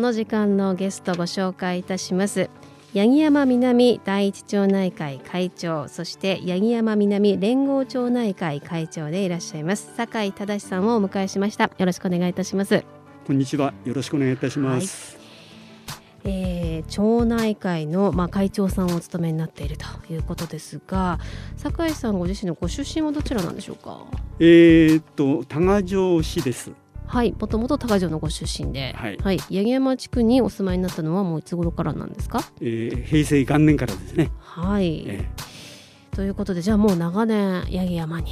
この時間のゲストご紹介いたします。八木山南第一町内会会長そして八木山南連合町内会会長でいらっしゃいます。酒井忠さんをお迎えしました。よろしくお願いいたします。こんにちは。よろしくお願いいたします、はい。えー、町内会の、まあ、会長さんをお務めになっているということですが酒井さんご自身のご出身はどちらなんでしょうか？えー、っと多賀城市ですはいもともと多賀城のご出身で、はい、はい、八木山地区にお住まいになったのはもういつ頃からなんですか、えー、平成元年からですね。はい、えー、ということでじゃあもう長年八木山に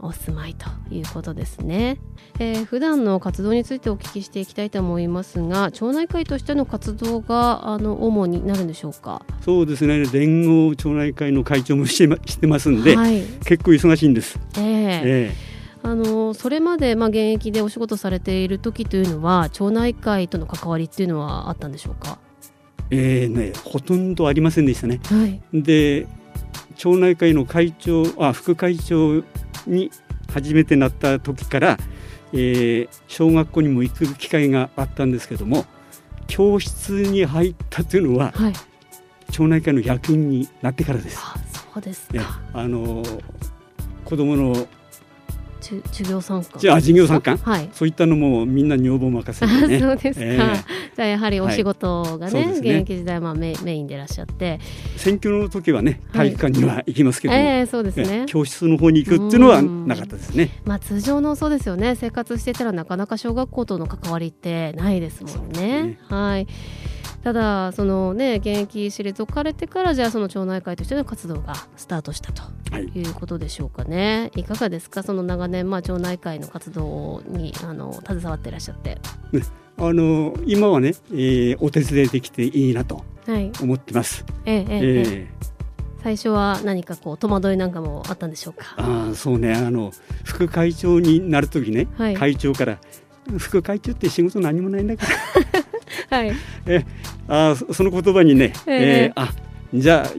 お住まいということですね、はい、えー、普段の活動についてお聞きしていきたいと思いますが町内会としての活動があの主になるんでしょうか？そうですね。連合町内会の会長もしてましてますんで、はい、結構忙しいんです、えー、えーあのそれまで、まあ、現役でお仕事されている時というのは町内会との関わりっていうのはあったんでしょうか？えーね、ほとんどありませんでしたね。はい、で町内会の会長あ副会長に初めてなった時から、えー、小学校にも行く機会があったんですけども教室に入ったというのは、はい、町内会の役員になってからです。あそうですか、あの子供の授業参加じゃあ授業参加、はい、そういったのもみんな女房任せて、ね、そうですか、えー、じゃあやはりお仕事がねはい、ね。現役時代まあメメインでいらっしゃって。選挙の時はね体育館には行きますけども、はい、えー、そうですね、教室の方に行くっていうのはなかったですね。まあ通常のそうですよね。生活してたらなかなか小学校との関わりってないですもんね、ね、はいただそのね現役退かれてからじゃあその町内会としての活動がスタートしたとい。うことでしょうかね、はい、いかがですか？その長年まあ町内会の活動にあの携わっていらっしゃって。ね。あの今はね、えー、お手伝いできていいなと思ってます。はい、ええええ。最初は何かこう戸惑いなんかもあったんでしょうか？あそうね。あの副会長になる時ね、はい、会長から副会長って仕事何もないんだから はい、えあその言葉にね、えー、えー、あじゃあ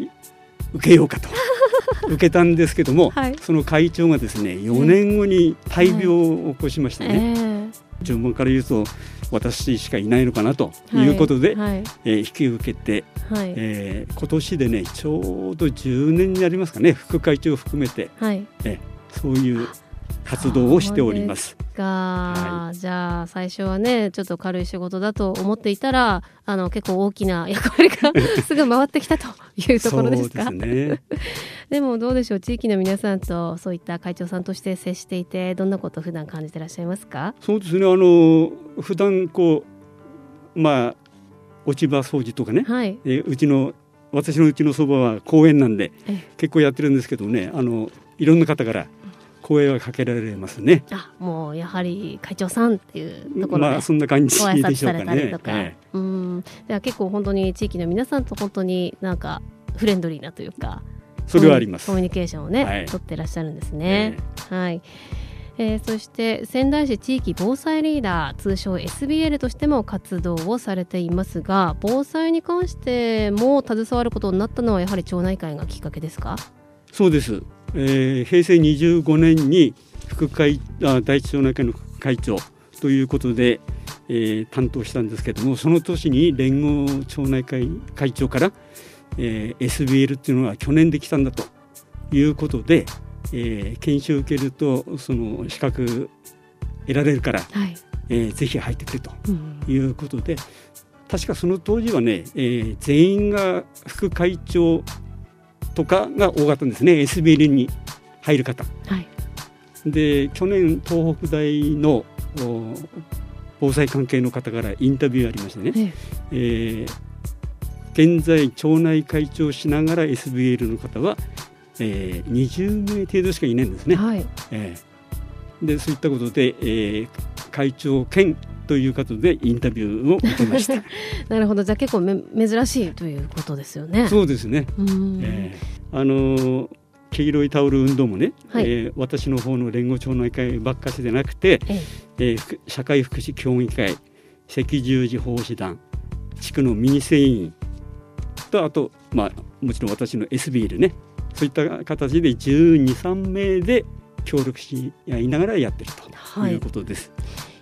受けようかと。受けたんですけども、はい、その会長がですね4年後に大病を起こしましたね。えー、順番から言うと私しかいないのかなとい。うことで、はい。はい、えー、引き受けて、はい、えー、今年でねちょうど10年になりますかね。副会長を含めて、はい、えー、そういう活動をしております。が、はい、じゃあ最初はねちょっと軽い仕事だと思っていたらあの結構大きな 役割がすぐ回ってきたというところですか。ね、でもどうでしょう地域の皆さんとそういった会長さんとして接していてどんなことを普段感じていらっしゃいますか？そうですね。あの普段こうまあ落ち葉掃除とかね、はい、えうちの私のうちのそばは公園なんで結構やってるんですけどねあのいろんな方から声はかけられますね。あ、もうやはり会長さんっていうところで、まあそんな感じでしょうかね。とか、ええ、うん、では結構本当に地域の皆さんと本当になんかフレンドリーなというか、それはあります。コミュニケーションをね、はい、取ってらっしゃるんですね。えー、はい。えー、そして仙台市地域防災リーダー通称 SBL としても活動をされていますが防災に関しても携わることになったのはやはり町内会がきっかけですか？そうです。えー、平成25年に副会あ第一町内会の副会長ということで、えー、担当したんですけどもその年に連合町内会会長から、えー、SBL っていうのは去年できたんだということで、えー、研修を受けるとその資格得られるから、はい。えー、ぜひ入ってくれということで、うん、確かその当時はね、えー、全員が副会長とかが多かったんですね。SBL に入る方。はい、で去年東北大の防災関係の方からインタビューありましてね、ええ。ー、現在町内会長しながら SBL の方は、えー、20名程度しかいないんですね。はい。えー、でそういったことで、えー、会長兼ということでインタビューを受けました。なるほど。じゃあ結構め珍しいということですよね。そうですね、えー、あの黄色いタオル運動もね、はい、えー、私の方の連合町内会ばっかしでなくて、ええ。ー、社会福祉協議会赤十字奉仕団地区の民生委員とあと、まあ、もちろん私の SB でね。そういった形で1 2 3名で協力し合いながらやってるということです。はい、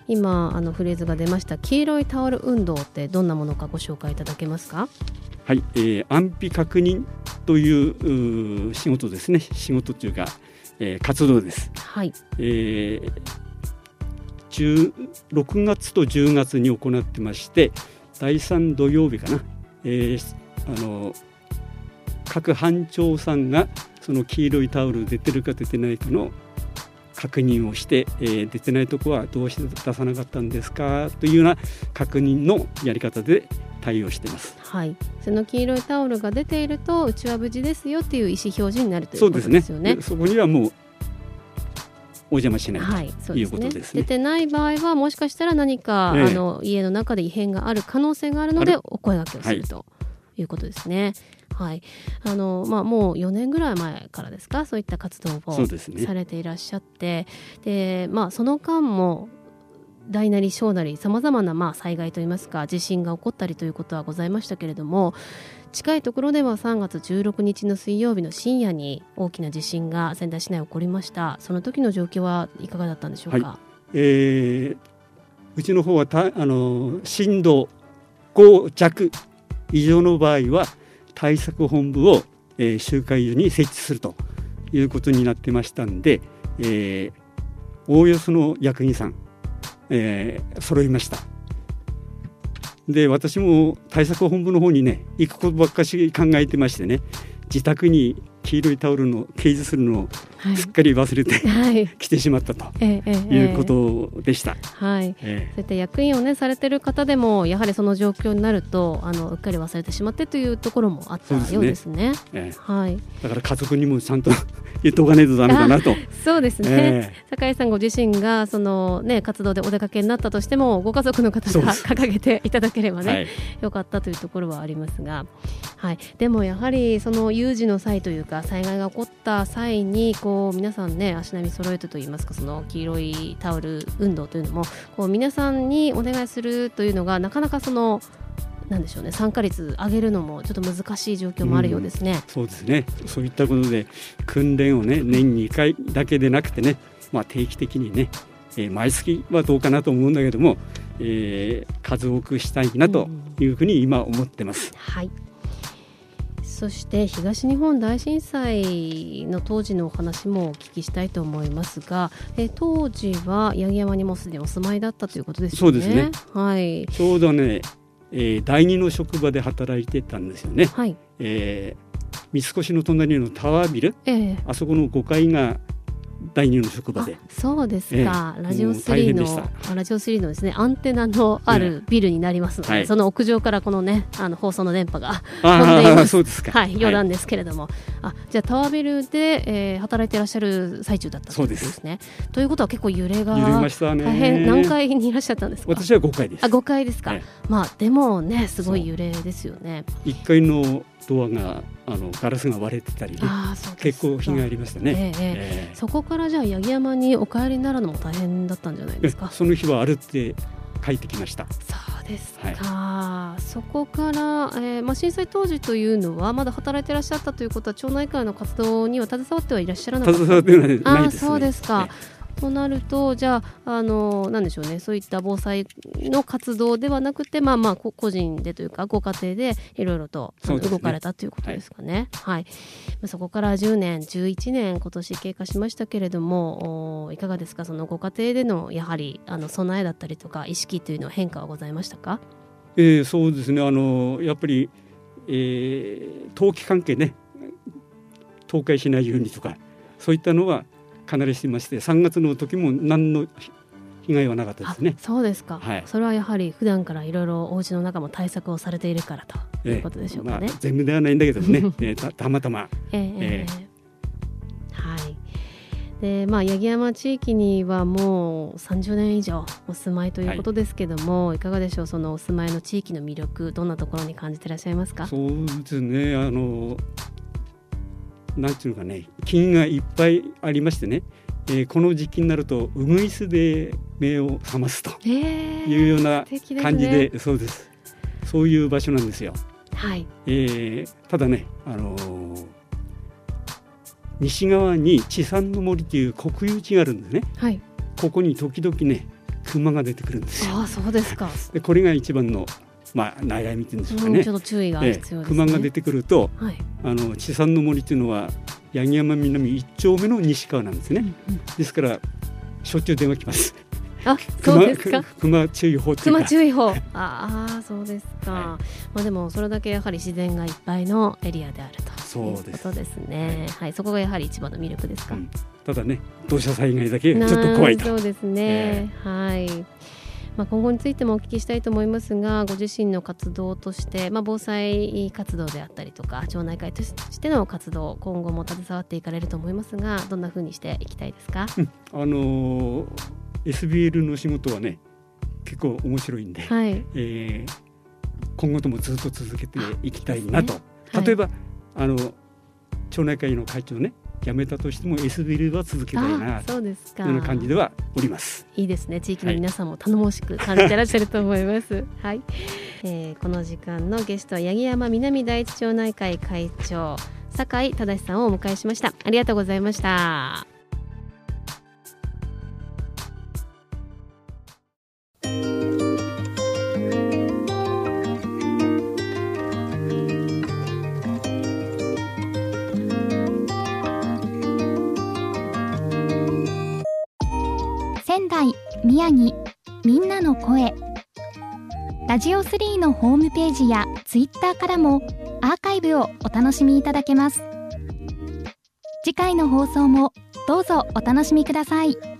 今あのフレーズが出ました黄色いタオル運動ってどんなものかご紹介いただけますか？はい、えー、安否確認という仕事ですね。仕事というか、えー、活動です。はい、えー6月と10月に行ってまして第3土曜日かな、えー、あの各班長さんがその黄色いタオル出てるか出てないかの確認をして、えー、出てないとこはどうして出さなかったんですか？というような確認のやり方で対応してます。はい。その黄色いタオルが出ているとうちは無事ですよっていう意思表示になるということですよね。そ、ね、こにはもうお邪魔しない、はい、ということです、ね、出てない場合はもしかしたら何か、えー、あの家の中で異変がある可能性があるのでお声がけをするということですね。はい、あのまあ、もう4年ぐらい前からですか？そういった活動をされていらっしゃって、で、まあ、その間も大なり小なりさまざまなまあ災害といいますか地震が起こったりということはございましたけれども近いところでは3月16日の水曜日の深夜に大きな地震が仙台市内起こりました。その時の状況はいかがだったんでしょうか、はい、えー、うちの方はたあの震度5弱以上の場合は対策本部を、えー、集会所に設置するということになってましたんで、えー、おおよその役員さん、えー、揃いました。で私も対策本部の方にね行くことばっかし考えてましてね自宅に黄色いタオルの掲示するのをすっかり忘れて、はい、来てしまったということでした。はい、えー、そういった役員をねされてる方でもやはりその状況になるとあのうっかり忘れてしまってというところもあったようですね。すねえー、はい。だから家族にもちゃんと 言っておかないとダメだなと。そうですね。えー、酒井さんご自身がそのね活動でお出かけになったとしてもご家族の方が掲げていただければね、はい、よかったというところはありますが、はい。でもやはりその有事の際というか災害が起こった際にこう皆さんね足並み揃えてといいますかその黄色いタオル運動というのもこう皆さんにお願いするというのがなかなかそのなんでしょうね参加率上げるのもちょっと難しい状況もあるようですね、うん、そうですね。そういったことで訓練をね年に1回だけでなくてね、まあ、定期的にね、えー、毎月はどうかなと思うんだけども、えー、数多くしたいなというふうに今思ってます。うん、はいそして東日本大震災の当時のお話もお聞きしたいと思いますが、え当時は八木山にもすでにお住まいだったということですね。そうですね。はい。ちょうどね、えー、第二の職場で働いてたんですよね。はい。えー、三越の隣のタワービル、えー、あそこの5階が第二の職場で。そうですか、えー、ラジオ3のラジオ3のですねアンテナのあるビルになりますので、はい、その屋上からこのねあの放送の電波が飛んでいますそうですか。はい余談ですけれども、はい、あじゃあタワービルで、えー、働いていらっしゃる最中だったというです。ねということは結構揺れが大変何階にいらっしゃったんですか？私は5階です。あ5階ですか、はい、まあでもねすごい揺れですよね。1階のドアがあのガラスが割れてたりね結構被害ありましたね、えーえー、そこからじゃあ八木山にお帰りになるのも大変だったんじゃないですか？その日は歩って帰ってきました。そうですか、はい、そこから、えーまあ、震災当時というのはまだ働いていらっしゃったということは町内会の活動には携わってはいらっしゃらなかった？携わってないです、ね、あそうですか、となるとじゃああのなんでしょうね。そういった防災の活動ではなくてまあまあ個人でというかご家庭でいろいろと、ね、動かれたということですかね。はい、はい、そこから10年11年今年経過しましたけれどもいかがですか？そのご家庭でのやはりあの備えだったりとか意識というのは変化はございましたか、えー、そうですね。あのやっぱり、えー、陶器関係ね倒壊しないようにとかそういったのはかなりしてまして3月の時も何の被害はなかったですね。そうですか、はい、それはやはり普段からいろいろお家の中も対策をされているからということでしょうかね。ええまあ、全部ではないんだけどね、えー、たたまたま。えー、えー、はい。でまあ、八木山地域にはもう30年以上お住まいということですけども、はい、いかがでしょうそのお住まいの地域の魅力どんなところに感じていらっしゃいますか？そうですね。あのなんていうのかね菌がいっぱいありましてね、えー、この時期になるとうぐいすで目を覚ますというような感じで、えー、そうです。そういう場所なんですよ。はい。えー、ただね、あのー西側に地産の森という国有地があるんですね、はい、ここに時々ね熊が出てくるんですよ。あそうですか。でこれが一番のまあ悩みっていうんでしょうかね、ちょっと注意が必要ね、熊が出てくると、はい、あの地産の森っていうのは八木山南一丁目の西側なんですね、うんうん、ですからしょっちゅう電話来ますあ、そうですか？熊注意報熊注意報。ああ、そうですか。はい、まあでもそれだけやはり自然がいっぱいのエリアであるとそうですことですね。はい、そこがやはり一番の魅力ですか？うん、ただね、土砂災害だけちょっと怖いと。そうですね。えー、はい。まあ、今後についてもお聞きしたいと思いますがご自身の活動として、まあ、防災活動であったりとか町内会としての活動今後も携わっていかれると思いますがどんなふうにしていきたいですか、うん、あのー SBL の仕事はね結構面白いんで、はい、えー、今後ともずっと続けていきたいなと、ねはい、例えばあの町内会の会長ね辞めたとしても SBL は続けたいなそうですか。ような感じではおります。いいですね。地域の皆さんも頼もしく感じてらっしゃると思います。はい、えー、この時間のゲストは八木山南第一町内会会長酒井忠さんをお迎えしました。ありがとうございました仙台宮城みんなの声ラジオ3のホームページやツイッターからもアーカイブをお楽しみいただけます次回の放送もどうぞお楽しみください。